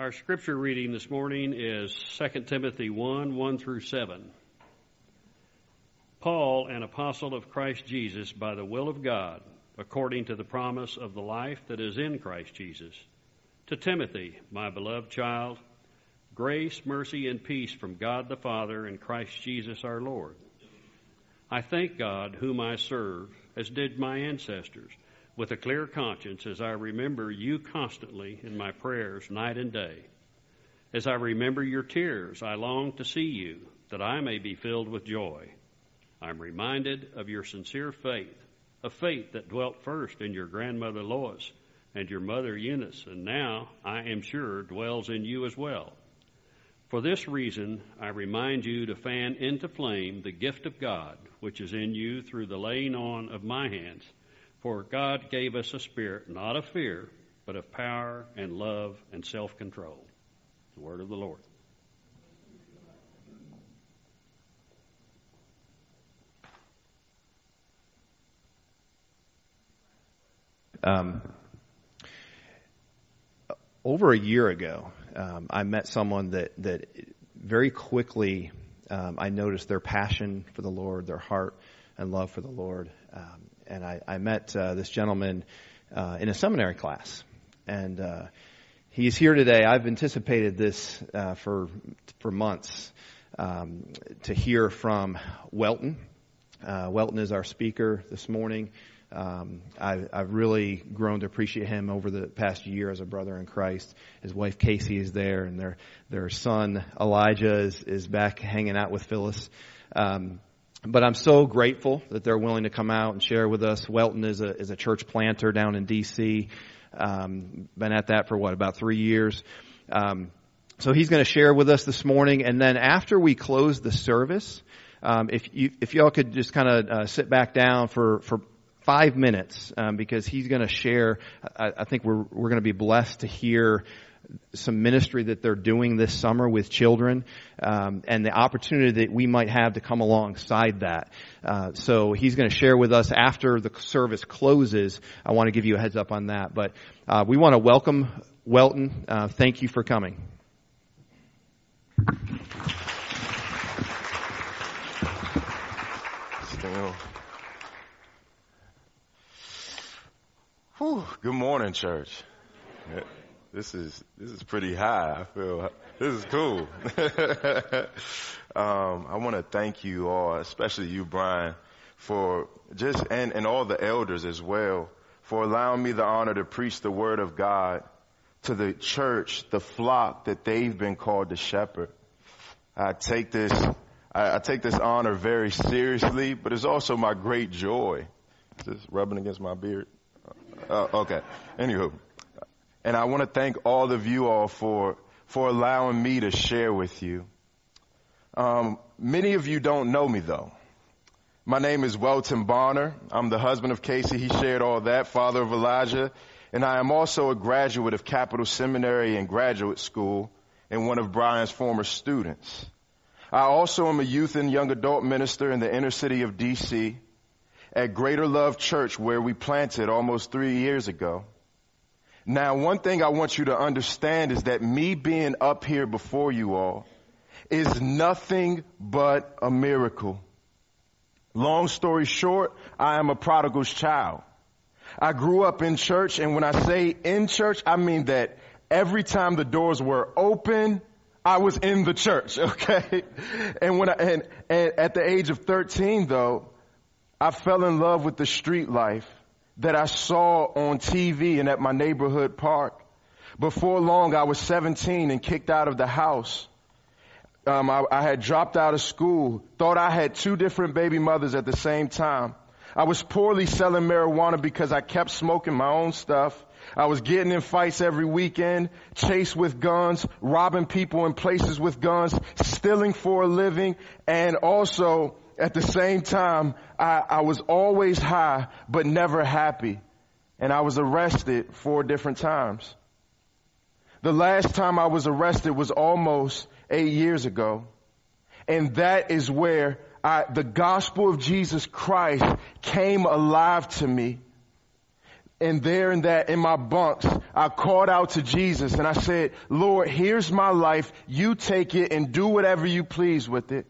Our scripture reading this morning is 2 Timothy 1 1 through 7. Paul, an apostle of Christ Jesus, by the will of God, according to the promise of the life that is in Christ Jesus, to Timothy, my beloved child, grace, mercy, and peace from God the Father and Christ Jesus our Lord. I thank God, whom I serve, as did my ancestors with a clear conscience as I remember you constantly in my prayers night and day. As I remember your tears, I long to see you, that I may be filled with joy. I'm reminded of your sincere faith, a faith that dwelt first in your grandmother Lois and your mother Eunice, and now, I am sure, dwells in you as well. For this reason, I remind you to fan into flame the gift of God, which is in you through the laying on of my hands. For God gave us a spirit not of fear, but of power and love and self control. The word of the Lord. Um, over a year ago, um, I met someone that, that very quickly um, I noticed their passion for the Lord, their heart and love for the Lord. Um, and I, I met uh, this gentleman uh, in a seminary class, and uh, he's here today. I've anticipated this uh, for for months um, to hear from Welton. Uh, Welton is our speaker this morning. Um, I, I've really grown to appreciate him over the past year as a brother in Christ. His wife Casey is there, and their their son Elijah is is back hanging out with Phyllis. Um, but I'm so grateful that they're willing to come out and share with us. Welton is a is a church planter down in D.C. Um, been at that for what about three years. Um, so he's going to share with us this morning, and then after we close the service, um, if you if y'all could just kind of uh, sit back down for for five minutes, um, because he's going to share. I, I think we're we're going to be blessed to hear some ministry that they're doing this summer with children um, and the opportunity that we might have to come alongside that. Uh, so he's going to share with us after the service closes. I want to give you a heads up on that, but uh, we want to welcome Welton. Uh, thank you for coming. Whew, good morning, church. This is this is pretty high. I feel this is cool. um, I want to thank you all, especially you, Brian, for just and and all the elders as well for allowing me the honor to preach the word of God to the church, the flock that they've been called to shepherd. I take this I, I take this honor very seriously, but it's also my great joy. Is this rubbing against my beard? Uh, okay. Anywho. And I want to thank all of you all for, for allowing me to share with you. Um, many of you don't know me though. My name is Welton Bonner. I'm the husband of Casey. He shared all that, father of Elijah. And I am also a graduate of Capital Seminary and Graduate School and one of Brian's former students. I also am a youth and young adult minister in the inner city of DC at Greater Love Church where we planted almost three years ago. Now, one thing I want you to understand is that me being up here before you all is nothing but a miracle. Long story short, I am a prodigal's child. I grew up in church, and when I say in church, I mean that every time the doors were open, I was in the church, okay? And when I, and, and at the age of 13 though, I fell in love with the street life that I saw on TV and at my neighborhood park. Before long, I was 17 and kicked out of the house. Um, I, I had dropped out of school, thought I had two different baby mothers at the same time. I was poorly selling marijuana because I kept smoking my own stuff. I was getting in fights every weekend, chased with guns, robbing people in places with guns, stealing for a living, and also at the same time, I, I was always high, but never happy. And I was arrested four different times. The last time I was arrested was almost eight years ago. And that is where I, the gospel of Jesus Christ came alive to me. And there in that, in my bunks, I called out to Jesus and I said, Lord, here's my life. You take it and do whatever you please with it.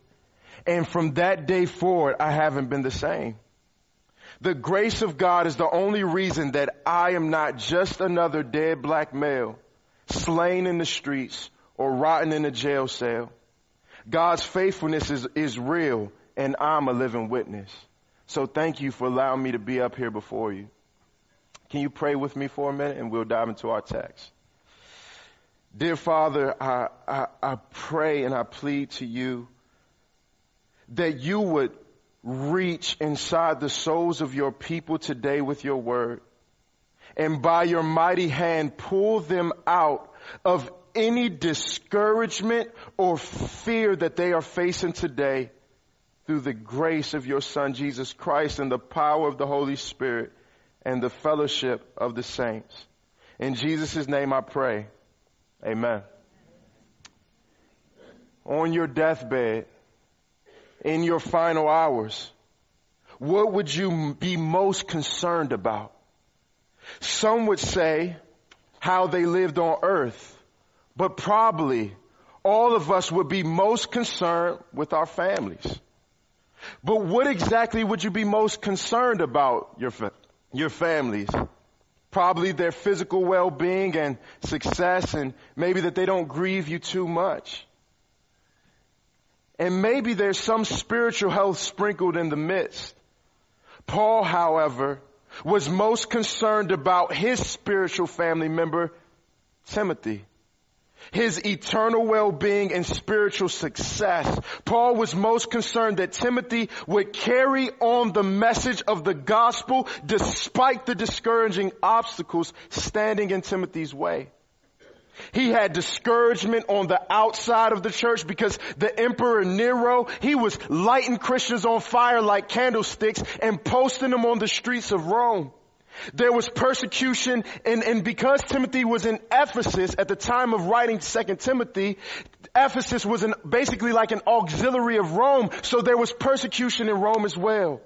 And from that day forward, I haven't been the same. The grace of God is the only reason that I am not just another dead black male slain in the streets or rotting in a jail cell. God's faithfulness is, is real and I'm a living witness. So thank you for allowing me to be up here before you. Can you pray with me for a minute and we'll dive into our text? Dear Father, I, I, I pray and I plead to you that you would reach inside the souls of your people today with your word and by your mighty hand pull them out of any discouragement or fear that they are facing today through the grace of your son Jesus Christ and the power of the Holy Spirit and the fellowship of the saints. In Jesus' name I pray. Amen. On your deathbed, in your final hours, what would you be most concerned about? Some would say how they lived on earth, but probably all of us would be most concerned with our families. But what exactly would you be most concerned about your, fa- your families? Probably their physical well-being and success and maybe that they don't grieve you too much. And maybe there's some spiritual health sprinkled in the midst. Paul, however, was most concerned about his spiritual family member, Timothy. His eternal well-being and spiritual success. Paul was most concerned that Timothy would carry on the message of the gospel despite the discouraging obstacles standing in Timothy's way. He had discouragement on the outside of the church because the emperor Nero, he was lighting Christians on fire like candlesticks and posting them on the streets of Rome. There was persecution and, and because Timothy was in Ephesus at the time of writing Second Timothy, Ephesus was an, basically like an auxiliary of Rome, so there was persecution in Rome as well.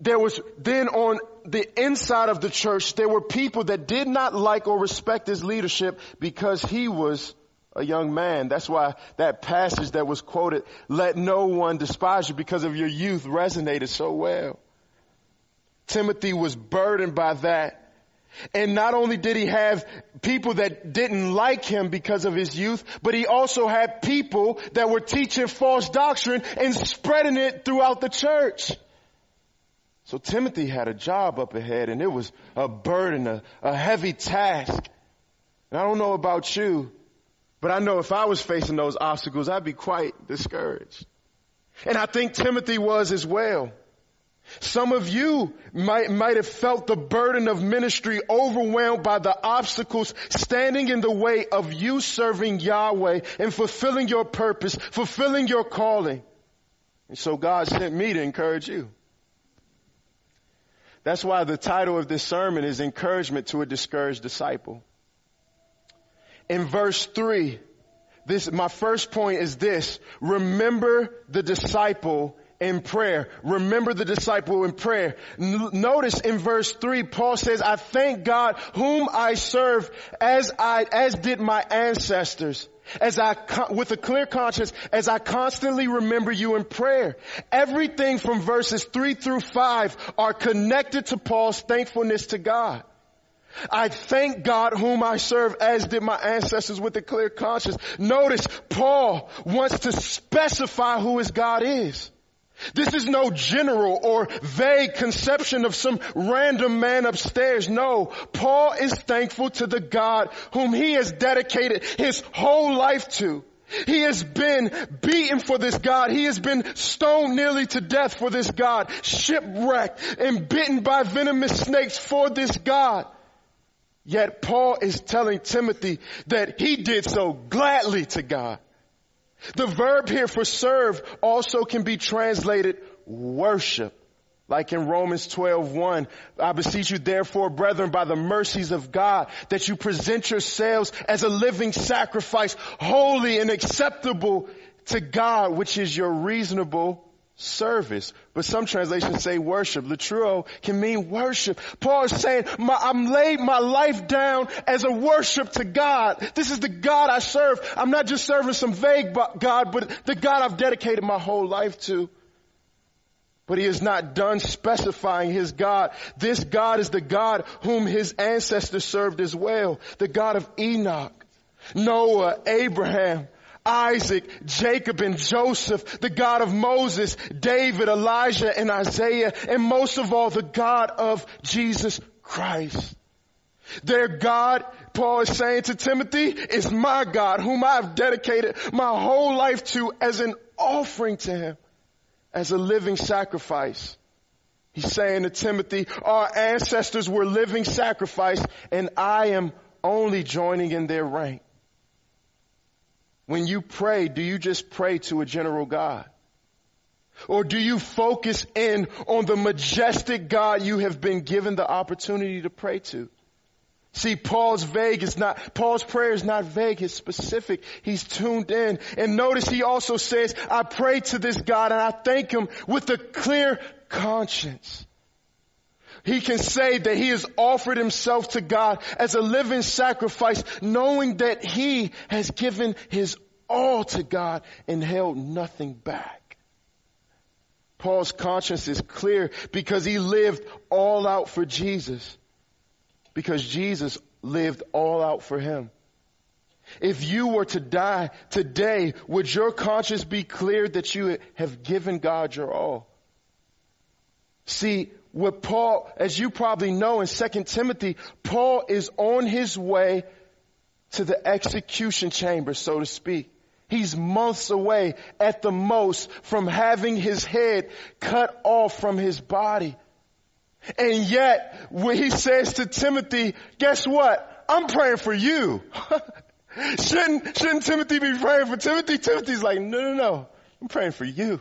There was then on the inside of the church, there were people that did not like or respect his leadership because he was a young man. That's why that passage that was quoted, let no one despise you because of your youth resonated so well. Timothy was burdened by that. And not only did he have people that didn't like him because of his youth, but he also had people that were teaching false doctrine and spreading it throughout the church. So Timothy had a job up ahead and it was a burden, a, a heavy task. And I don't know about you, but I know if I was facing those obstacles, I'd be quite discouraged. And I think Timothy was as well. Some of you might, might have felt the burden of ministry overwhelmed by the obstacles standing in the way of you serving Yahweh and fulfilling your purpose, fulfilling your calling. And so God sent me to encourage you. That's why the title of this sermon is encouragement to a discouraged disciple. In verse three, this, my first point is this, remember the disciple in prayer. Remember the disciple in prayer. N- notice in verse three, Paul says, I thank God whom I serve as I, as did my ancestors as I, with a clear conscience, as I constantly remember you in prayer. Everything from verses three through five are connected to Paul's thankfulness to God. I thank God whom I serve as did my ancestors with a clear conscience. Notice Paul wants to specify who his God is. This is no general or vague conception of some random man upstairs. No, Paul is thankful to the God whom he has dedicated his whole life to. He has been beaten for this God. He has been stoned nearly to death for this God, shipwrecked and bitten by venomous snakes for this God. Yet Paul is telling Timothy that he did so gladly to God. The verb here for serve also can be translated worship. Like in Romans 12, 1, I beseech you therefore, brethren, by the mercies of God, that you present yourselves as a living sacrifice, holy and acceptable to God, which is your reasonable service, but some translations say worship. Latreuo can mean worship. Paul is saying, my, I'm laid my life down as a worship to God. This is the God I serve. I'm not just serving some vague God, but the God I've dedicated my whole life to. But he is not done specifying his God. This God is the God whom his ancestors served as well. The God of Enoch, Noah, Abraham, Isaac, Jacob, and Joseph, the God of Moses, David, Elijah, and Isaiah, and most of all, the God of Jesus Christ. Their God, Paul is saying to Timothy, is my God, whom I have dedicated my whole life to as an offering to him, as a living sacrifice. He's saying to Timothy, our ancestors were living sacrifice, and I am only joining in their rank. When you pray, do you just pray to a general God? Or do you focus in on the majestic God you have been given the opportunity to pray to? See, Paul's vague is not, Paul's prayer is not vague, it's specific. He's tuned in. And notice he also says, I pray to this God and I thank him with a clear conscience. He can say that he has offered himself to God as a living sacrifice, knowing that he has given his all to God and held nothing back. Paul's conscience is clear because he lived all out for Jesus. Because Jesus lived all out for him. If you were to die today, would your conscience be clear that you have given God your all? See, what Paul, as you probably know in 2 Timothy, Paul is on his way to the execution chamber, so to speak. He's months away at the most from having his head cut off from his body. And yet, when he says to Timothy, guess what? I'm praying for you. shouldn't, shouldn't Timothy be praying for Timothy? Timothy's like, no, no, no. I'm praying for you.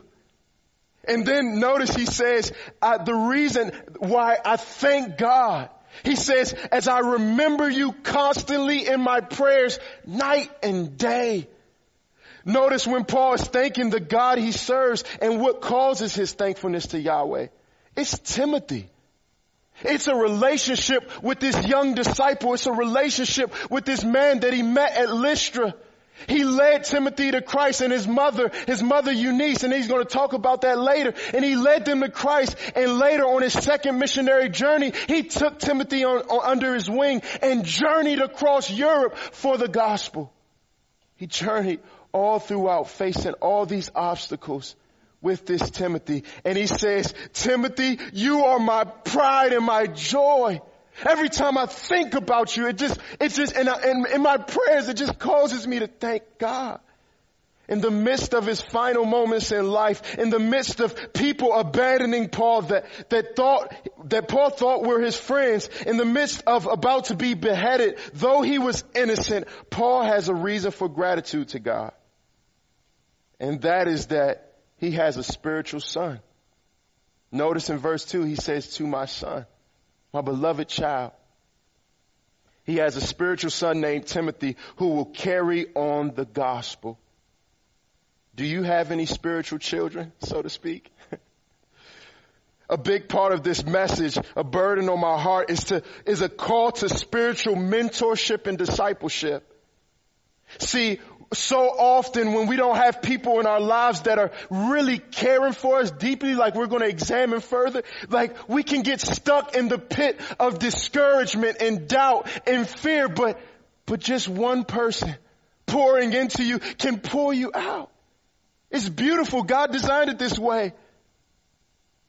And then notice he says, uh, the reason why I thank God. He says, as I remember you constantly in my prayers, night and day. Notice when Paul is thanking the God he serves and what causes his thankfulness to Yahweh. It's Timothy. It's a relationship with this young disciple. It's a relationship with this man that he met at Lystra. He led Timothy to Christ and his mother, his mother Eunice, and he's going to talk about that later. And he led them to Christ. And later on his second missionary journey, he took Timothy on, on, under his wing and journeyed across Europe for the gospel. He journeyed all throughout facing all these obstacles with this Timothy. And he says, Timothy, you are my pride and my joy. Every time I think about you, it just, it just, in, in, in my prayers, it just causes me to thank God. In the midst of his final moments in life, in the midst of people abandoning Paul that, that thought, that Paul thought were his friends, in the midst of about to be beheaded, though he was innocent, Paul has a reason for gratitude to God. And that is that he has a spiritual son. Notice in verse 2, he says, To my son, my beloved child. He has a spiritual son named Timothy who will carry on the gospel. Do you have any spiritual children, so to speak? a big part of this message, a burden on my heart is to, is a call to spiritual mentorship and discipleship. See, so often when we don't have people in our lives that are really caring for us deeply, like we're going to examine further, like we can get stuck in the pit of discouragement and doubt and fear, but, but just one person pouring into you can pull you out. It's beautiful. God designed it this way.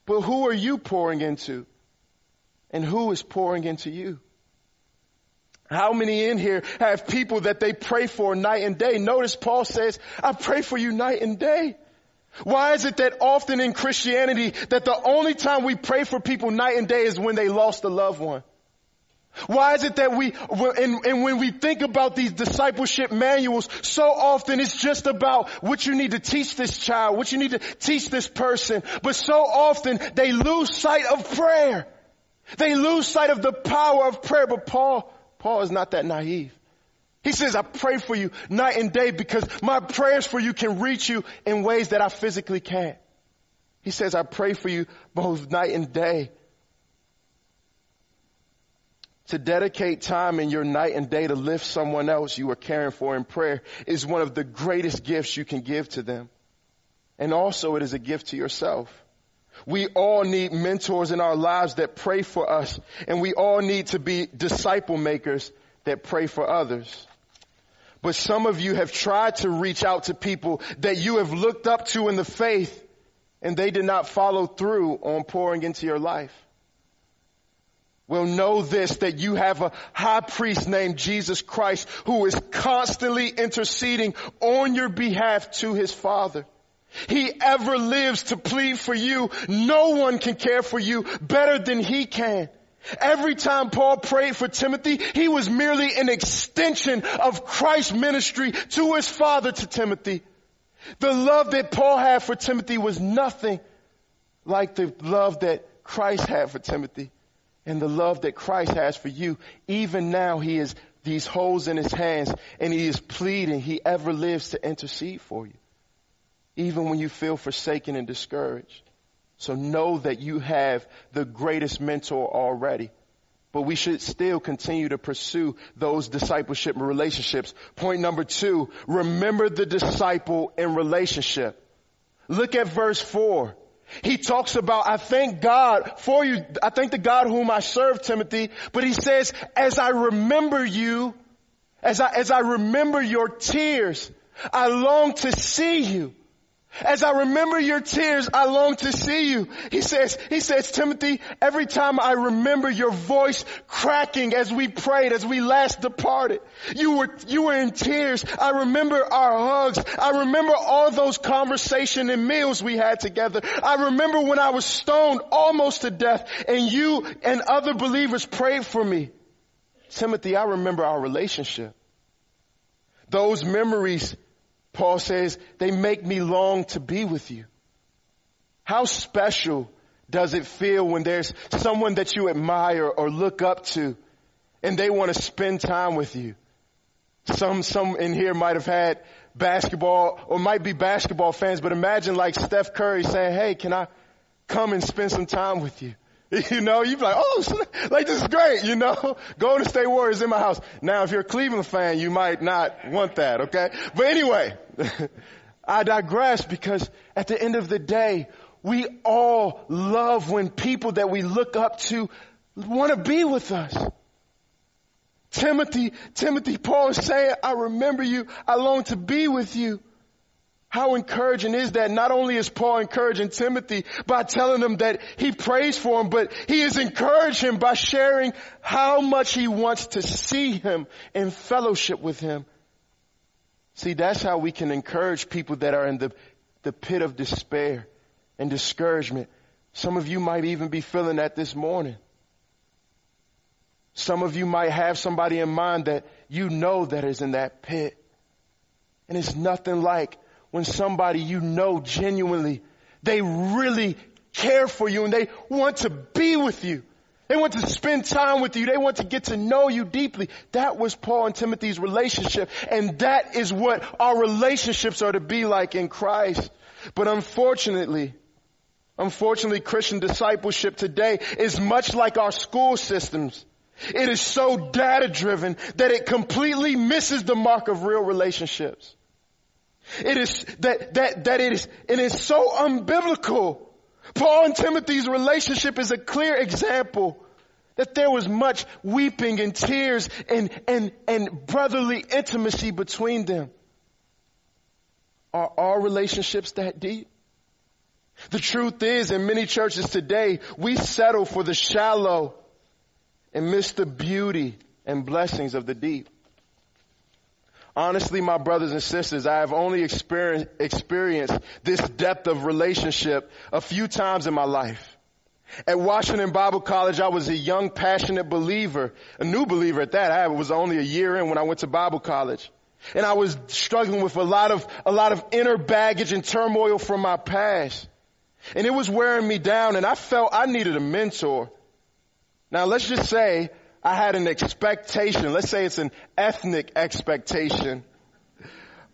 But who are you pouring into? And who is pouring into you? How many in here have people that they pray for night and day? Notice Paul says, I pray for you night and day. Why is it that often in Christianity that the only time we pray for people night and day is when they lost a loved one? Why is it that we, and, and, when we think about these discipleship manuals, so often it's just about what you need to teach this child, what you need to teach this person, but so often they lose sight of prayer. They lose sight of the power of prayer, but Paul Paul is not that naive. He says, I pray for you night and day because my prayers for you can reach you in ways that I physically can't. He says, I pray for you both night and day. To dedicate time in your night and day to lift someone else you are caring for in prayer is one of the greatest gifts you can give to them. And also it is a gift to yourself. We all need mentors in our lives that pray for us and we all need to be disciple makers that pray for others. But some of you have tried to reach out to people that you have looked up to in the faith and they did not follow through on pouring into your life. Well, know this, that you have a high priest named Jesus Christ who is constantly interceding on your behalf to his Father. He ever lives to plead for you. No one can care for you better than he can. Every time Paul prayed for Timothy, he was merely an extension of Christ's ministry to his father to Timothy. The love that Paul had for Timothy was nothing like the love that Christ had for Timothy and the love that Christ has for you. Even now he has these holes in his hands and he is pleading. He ever lives to intercede for you. Even when you feel forsaken and discouraged. So know that you have the greatest mentor already. But we should still continue to pursue those discipleship relationships. Point number two, remember the disciple in relationship. Look at verse four. He talks about, I thank God for you. I thank the God whom I serve, Timothy. But he says, as I remember you, as I, as I remember your tears, I long to see you. As I remember your tears, I long to see you. He says, he says, Timothy, every time I remember your voice cracking as we prayed, as we last departed, you were, you were in tears. I remember our hugs. I remember all those conversation and meals we had together. I remember when I was stoned almost to death and you and other believers prayed for me. Timothy, I remember our relationship. Those memories Paul says, they make me long to be with you. How special does it feel when there's someone that you admire or look up to and they want to spend time with you? Some, some in here might have had basketball or might be basketball fans, but imagine like Steph Curry saying, Hey, can I come and spend some time with you? You know, you'd be like, oh, like this is great, you know. Golden State Warriors in my house. Now, if you're a Cleveland fan, you might not want that, okay? But anyway, I digress because at the end of the day, we all love when people that we look up to want to be with us. Timothy, Timothy, Paul is saying, I remember you. I long to be with you. How encouraging is that? Not only is Paul encouraging Timothy by telling him that he prays for him, but he is encouraging him by sharing how much he wants to see him in fellowship with him. See, that's how we can encourage people that are in the, the pit of despair and discouragement. Some of you might even be feeling that this morning. Some of you might have somebody in mind that you know that is in that pit. And it's nothing like when somebody you know genuinely, they really care for you and they want to be with you. They want to spend time with you. They want to get to know you deeply. That was Paul and Timothy's relationship. And that is what our relationships are to be like in Christ. But unfortunately, unfortunately Christian discipleship today is much like our school systems. It is so data driven that it completely misses the mark of real relationships. It is that, that, that it is, it is so unbiblical. Paul and Timothy's relationship is a clear example that there was much weeping and tears and, and, and brotherly intimacy between them. Are our relationships that deep? The truth is, in many churches today, we settle for the shallow and miss the beauty and blessings of the deep. Honestly, my brothers and sisters, I have only experienced, experienced this depth of relationship a few times in my life. At Washington Bible College, I was a young, passionate believer, a new believer at that. I was only a year in when I went to Bible college. And I was struggling with a lot of, a lot of inner baggage and turmoil from my past. And it was wearing me down and I felt I needed a mentor. Now let's just say I had an expectation, let's say it's an ethnic expectation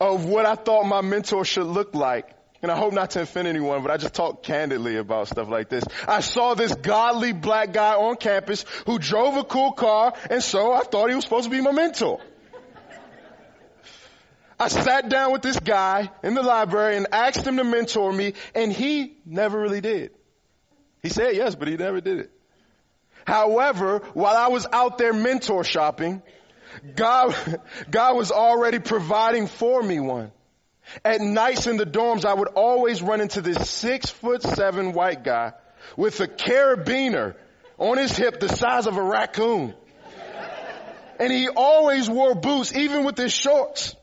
of what I thought my mentor should look like. and I hope not to offend anyone, but I just talk candidly about stuff like this. I saw this godly black guy on campus who drove a cool car, and so I thought he was supposed to be my mentor. I sat down with this guy in the library and asked him to mentor me, and he never really did. He said yes, but he never did it. However, while I was out there mentor shopping, God, God was already providing for me one. At nights in the dorms, I would always run into this six foot seven white guy with a carabiner on his hip the size of a raccoon. And he always wore boots, even with his shorts.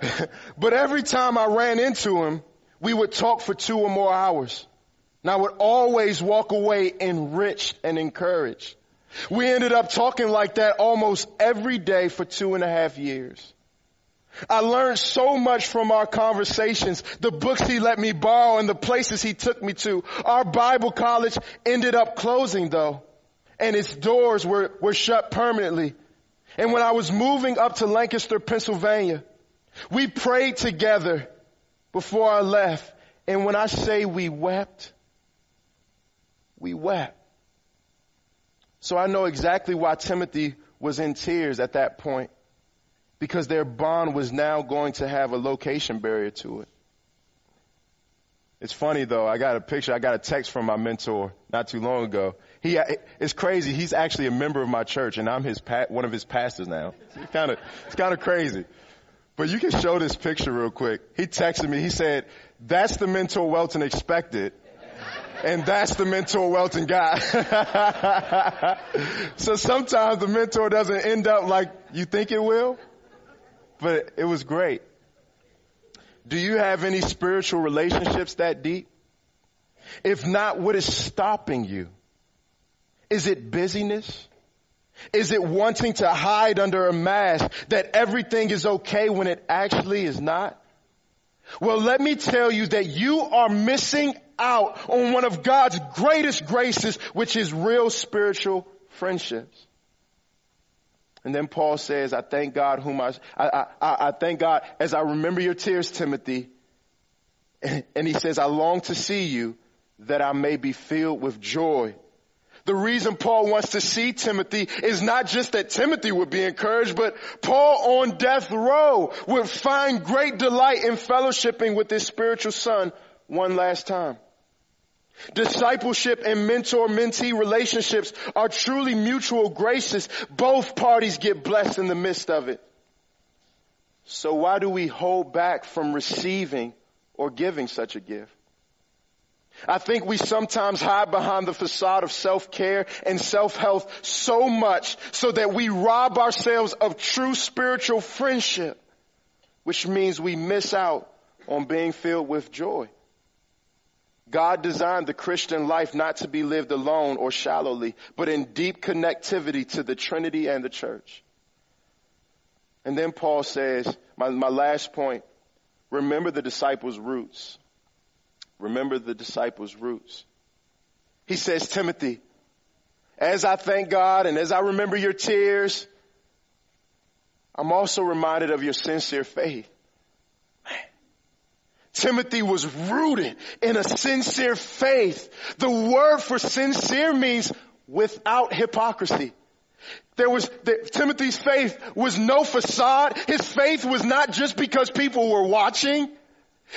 but every time I ran into him, we would talk for two or more hours. And I would always walk away enriched and encouraged. We ended up talking like that almost every day for two and a half years. I learned so much from our conversations, the books he let me borrow and the places he took me to. Our Bible college ended up closing though, and its doors were, were shut permanently. And when I was moving up to Lancaster, Pennsylvania, we prayed together before I left. And when I say we wept, we wept. So I know exactly why Timothy was in tears at that point because their bond was now going to have a location barrier to it. It's funny though. I got a picture. I got a text from my mentor not too long ago. He, it's crazy. He's actually a member of my church and I'm his, one of his pastors now. It's kind of, it's kind of crazy. But you can show this picture real quick. He texted me. He said, that's the mentor Welton expected. And that's the mentor Welton got. so sometimes the mentor doesn't end up like you think it will. But it was great. Do you have any spiritual relationships that deep? If not, what is stopping you? Is it busyness? Is it wanting to hide under a mask that everything is okay when it actually is not? Well, let me tell you that you are missing out on one of God's greatest graces, which is real spiritual friendships. And then Paul says, I thank God whom I, I, I, I thank God as I remember your tears, Timothy. And he says, I long to see you that I may be filled with joy the reason Paul wants to see Timothy is not just that Timothy would be encouraged, but Paul on death row would find great delight in fellowshipping with his spiritual son one last time. Discipleship and mentor-mentee relationships are truly mutual graces. Both parties get blessed in the midst of it. So why do we hold back from receiving or giving such a gift? I think we sometimes hide behind the facade of self-care and self-health so much so that we rob ourselves of true spiritual friendship, which means we miss out on being filled with joy. God designed the Christian life not to be lived alone or shallowly, but in deep connectivity to the Trinity and the church. And then Paul says, my, my last point, remember the disciples' roots. Remember the disciples' roots. He says, Timothy, as I thank God and as I remember your tears, I'm also reminded of your sincere faith. Timothy was rooted in a sincere faith. The word for sincere means without hypocrisy. There was, the, Timothy's faith was no facade. His faith was not just because people were watching.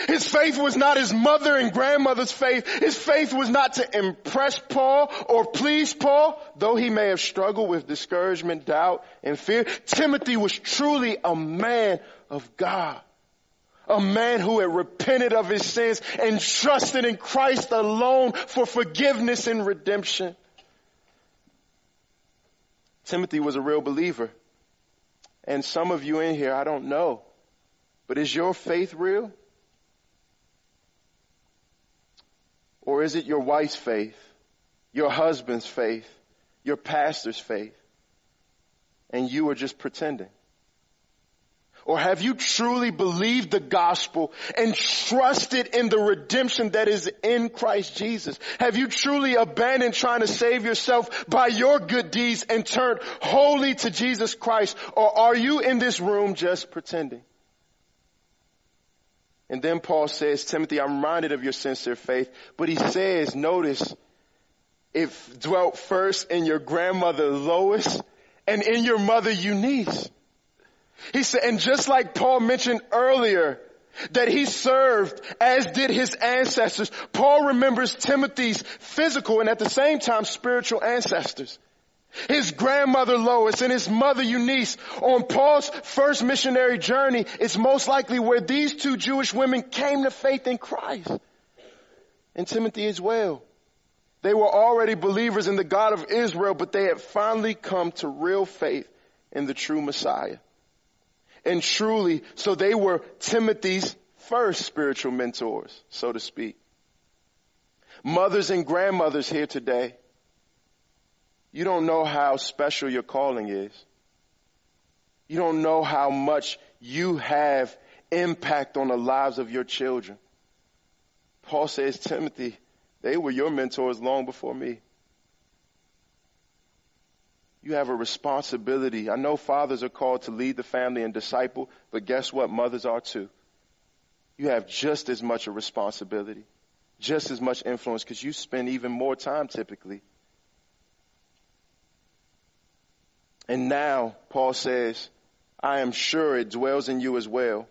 His faith was not his mother and grandmother's faith. His faith was not to impress Paul or please Paul, though he may have struggled with discouragement, doubt, and fear. Timothy was truly a man of God. A man who had repented of his sins and trusted in Christ alone for forgiveness and redemption. Timothy was a real believer. And some of you in here, I don't know, but is your faith real? Or is it your wife's faith, your husband's faith, your pastor's faith, and you are just pretending? Or have you truly believed the gospel and trusted in the redemption that is in Christ Jesus? Have you truly abandoned trying to save yourself by your good deeds and turned wholly to Jesus Christ? Or are you in this room just pretending? And then Paul says, Timothy, I'm reminded of your sincere faith. But he says, notice, it dwelt first in your grandmother Lois and in your mother Eunice. He said, and just like Paul mentioned earlier, that he served as did his ancestors, Paul remembers Timothy's physical and at the same time spiritual ancestors. His grandmother Lois and his mother Eunice on Paul's first missionary journey is most likely where these two Jewish women came to faith in Christ. And Timothy as well. They were already believers in the God of Israel, but they had finally come to real faith in the true Messiah. And truly, so they were Timothy's first spiritual mentors, so to speak. Mothers and grandmothers here today, you don't know how special your calling is. You don't know how much you have impact on the lives of your children. Paul says, Timothy, they were your mentors long before me. You have a responsibility. I know fathers are called to lead the family and disciple, but guess what? Mothers are too. You have just as much a responsibility, just as much influence because you spend even more time typically. And now, Paul says, I am sure it dwells in you as well.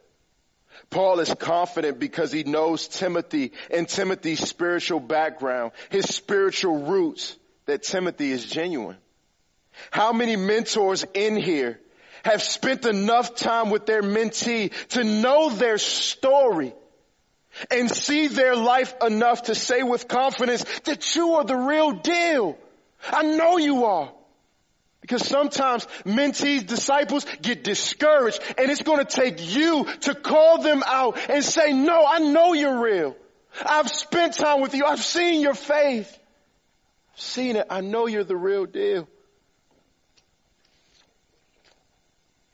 Paul is confident because he knows Timothy and Timothy's spiritual background, his spiritual roots, that Timothy is genuine. How many mentors in here have spent enough time with their mentee to know their story and see their life enough to say with confidence that you are the real deal? I know you are. Because sometimes mentees, disciples get discouraged and it's going to take you to call them out and say, no, I know you're real. I've spent time with you. I've seen your faith. I've seen it. I know you're the real deal.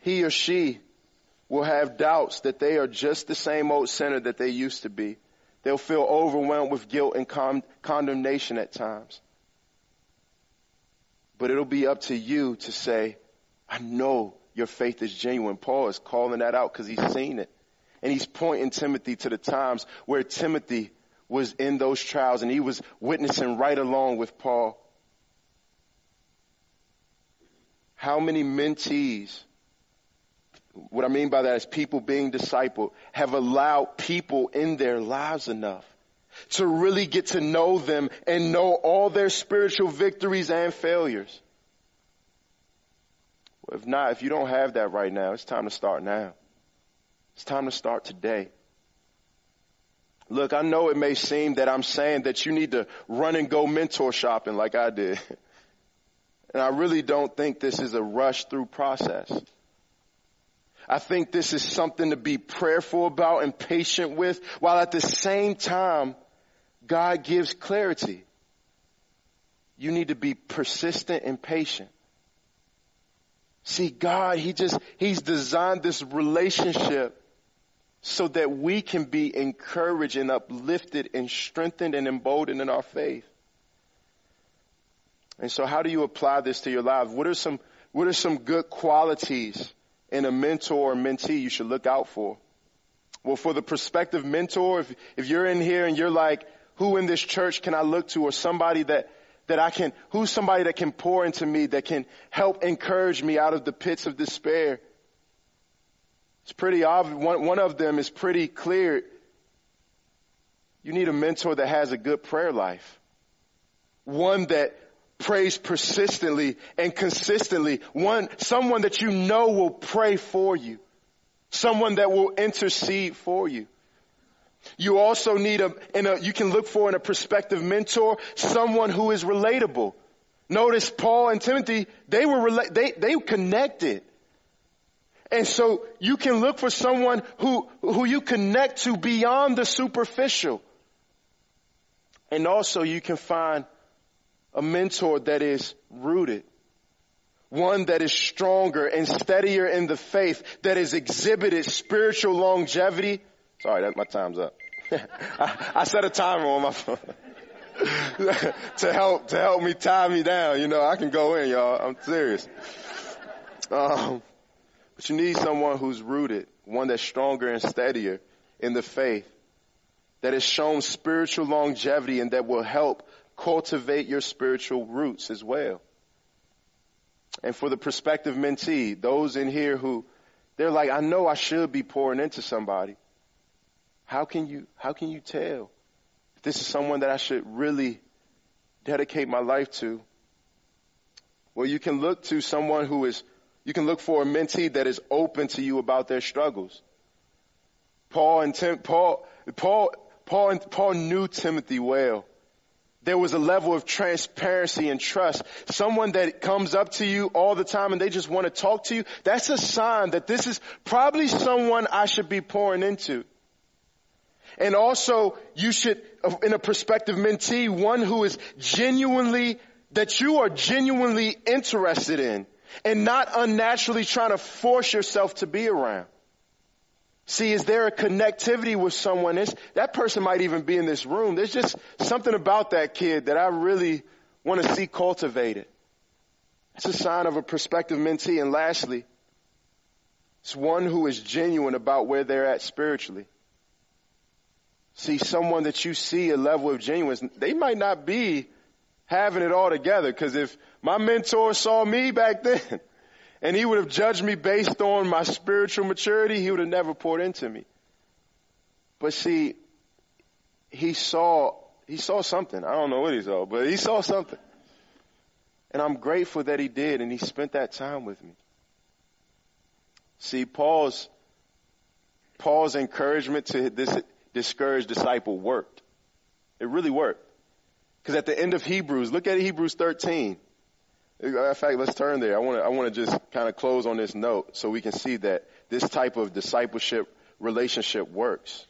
He or she will have doubts that they are just the same old sinner that they used to be. They'll feel overwhelmed with guilt and con- condemnation at times. But it'll be up to you to say, I know your faith is genuine. Paul is calling that out because he's seen it. And he's pointing Timothy to the times where Timothy was in those trials and he was witnessing right along with Paul. How many mentees, what I mean by that is people being discipled, have allowed people in their lives enough to really get to know them and know all their spiritual victories and failures. If not, if you don't have that right now, it's time to start now. It's time to start today. Look, I know it may seem that I'm saying that you need to run and go mentor shopping like I did. And I really don't think this is a rush through process. I think this is something to be prayerful about and patient with, while at the same time, God gives clarity. You need to be persistent and patient. See, God, He just, He's designed this relationship so that we can be encouraged and uplifted and strengthened and emboldened in our faith. And so how do you apply this to your life? What are some, what are some good qualities in a mentor or mentee you should look out for? Well, for the prospective mentor, if, if you're in here and you're like, who in this church can I look to or somebody that, that I can, who's somebody that can pour into me, that can help encourage me out of the pits of despair? It's pretty obvious. One, one of them is pretty clear. You need a mentor that has a good prayer life. One that prays persistently and consistently. One, someone that you know will pray for you. Someone that will intercede for you. You also need a, a, you can look for in a prospective mentor, someone who is relatable. Notice Paul and Timothy, they were, rela- they, they connected. And so you can look for someone who, who you connect to beyond the superficial. And also you can find a mentor that is rooted. One that is stronger and steadier in the faith, that has exhibited spiritual longevity. Sorry, that, my time's up. I, I set a timer on my phone. to help, to help me tie me down. You know, I can go in, y'all. I'm serious. Um, but you need someone who's rooted, one that's stronger and steadier in the faith that has shown spiritual longevity and that will help cultivate your spiritual roots as well. And for the prospective mentee, those in here who they're like, I know I should be pouring into somebody. How can you, how can you tell if this is someone that I should really dedicate my life to? Well, you can look to someone who is, you can look for a mentee that is open to you about their struggles. Paul and Tim, Paul, Paul, Paul, Paul knew Timothy well. There was a level of transparency and trust. Someone that comes up to you all the time and they just want to talk to you, that's a sign that this is probably someone I should be pouring into. And also, you should, in a prospective mentee, one who is genuinely, that you are genuinely interested in and not unnaturally trying to force yourself to be around. See, is there a connectivity with someone? It's, that person might even be in this room. There's just something about that kid that I really want to see cultivated. It's a sign of a prospective mentee. And lastly, it's one who is genuine about where they're at spiritually. See, someone that you see a level of genuineness, they might not be having it all together. Because if my mentor saw me back then, and he would have judged me based on my spiritual maturity, he would have never poured into me. But see, he saw, he saw something. I don't know what he saw, but he saw something. And I'm grateful that he did and he spent that time with me. See, Paul's, Paul's encouragement to this discouraged disciple worked. It really worked. Because at the end of Hebrews, look at Hebrews 13. In fact, let's turn there. I want to, I want to just kind of close on this note so we can see that this type of discipleship relationship works.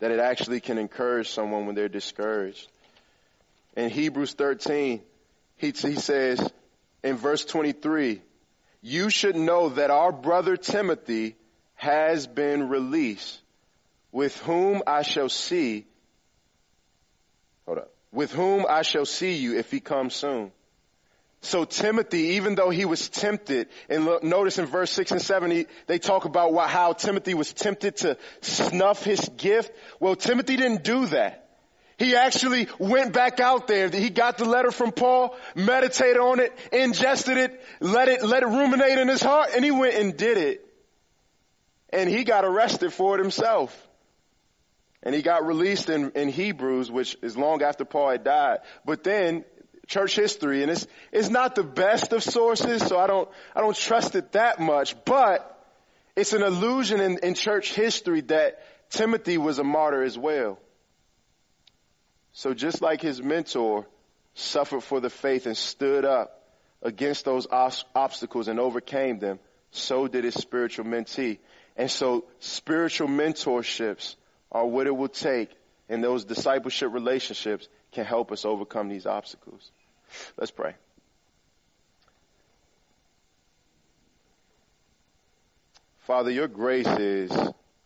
That it actually can encourage someone when they're discouraged. In Hebrews 13, he, he says in verse 23, you should know that our brother Timothy has been released, with whom I shall see, hold up, with whom I shall see you if he comes soon. So Timothy, even though he was tempted, and notice in verse 6 and 7, he, they talk about how Timothy was tempted to snuff his gift. Well, Timothy didn't do that. He actually went back out there. He got the letter from Paul, meditated on it, ingested it, let it, let it ruminate in his heart, and he went and did it. And he got arrested for it himself. And he got released in, in Hebrews, which is long after Paul had died. But then church history and it's, it's not the best of sources, so I don't, I don't trust it that much, but it's an illusion in, in church history that Timothy was a martyr as well. So just like his mentor suffered for the faith and stood up against those obstacles and overcame them, so did his spiritual mentee. And so spiritual mentorships are what it will take in those discipleship relationships can help us overcome these obstacles. Let's pray. Father, your grace is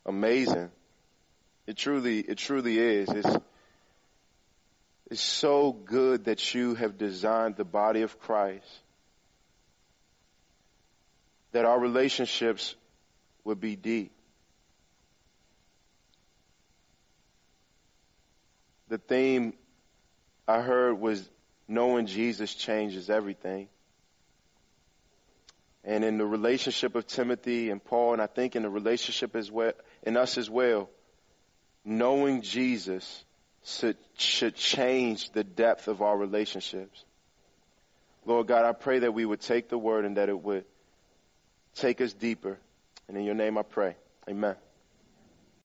amazing. It truly, it truly is. It's, it's so good that you have designed the body of Christ. That our relationships would be deep. The theme I heard was knowing Jesus changes everything. And in the relationship of Timothy and Paul, and I think in the relationship as well, in us as well, knowing Jesus should, should change the depth of our relationships. Lord God, I pray that we would take the word and that it would take us deeper. And in your name I pray. Amen.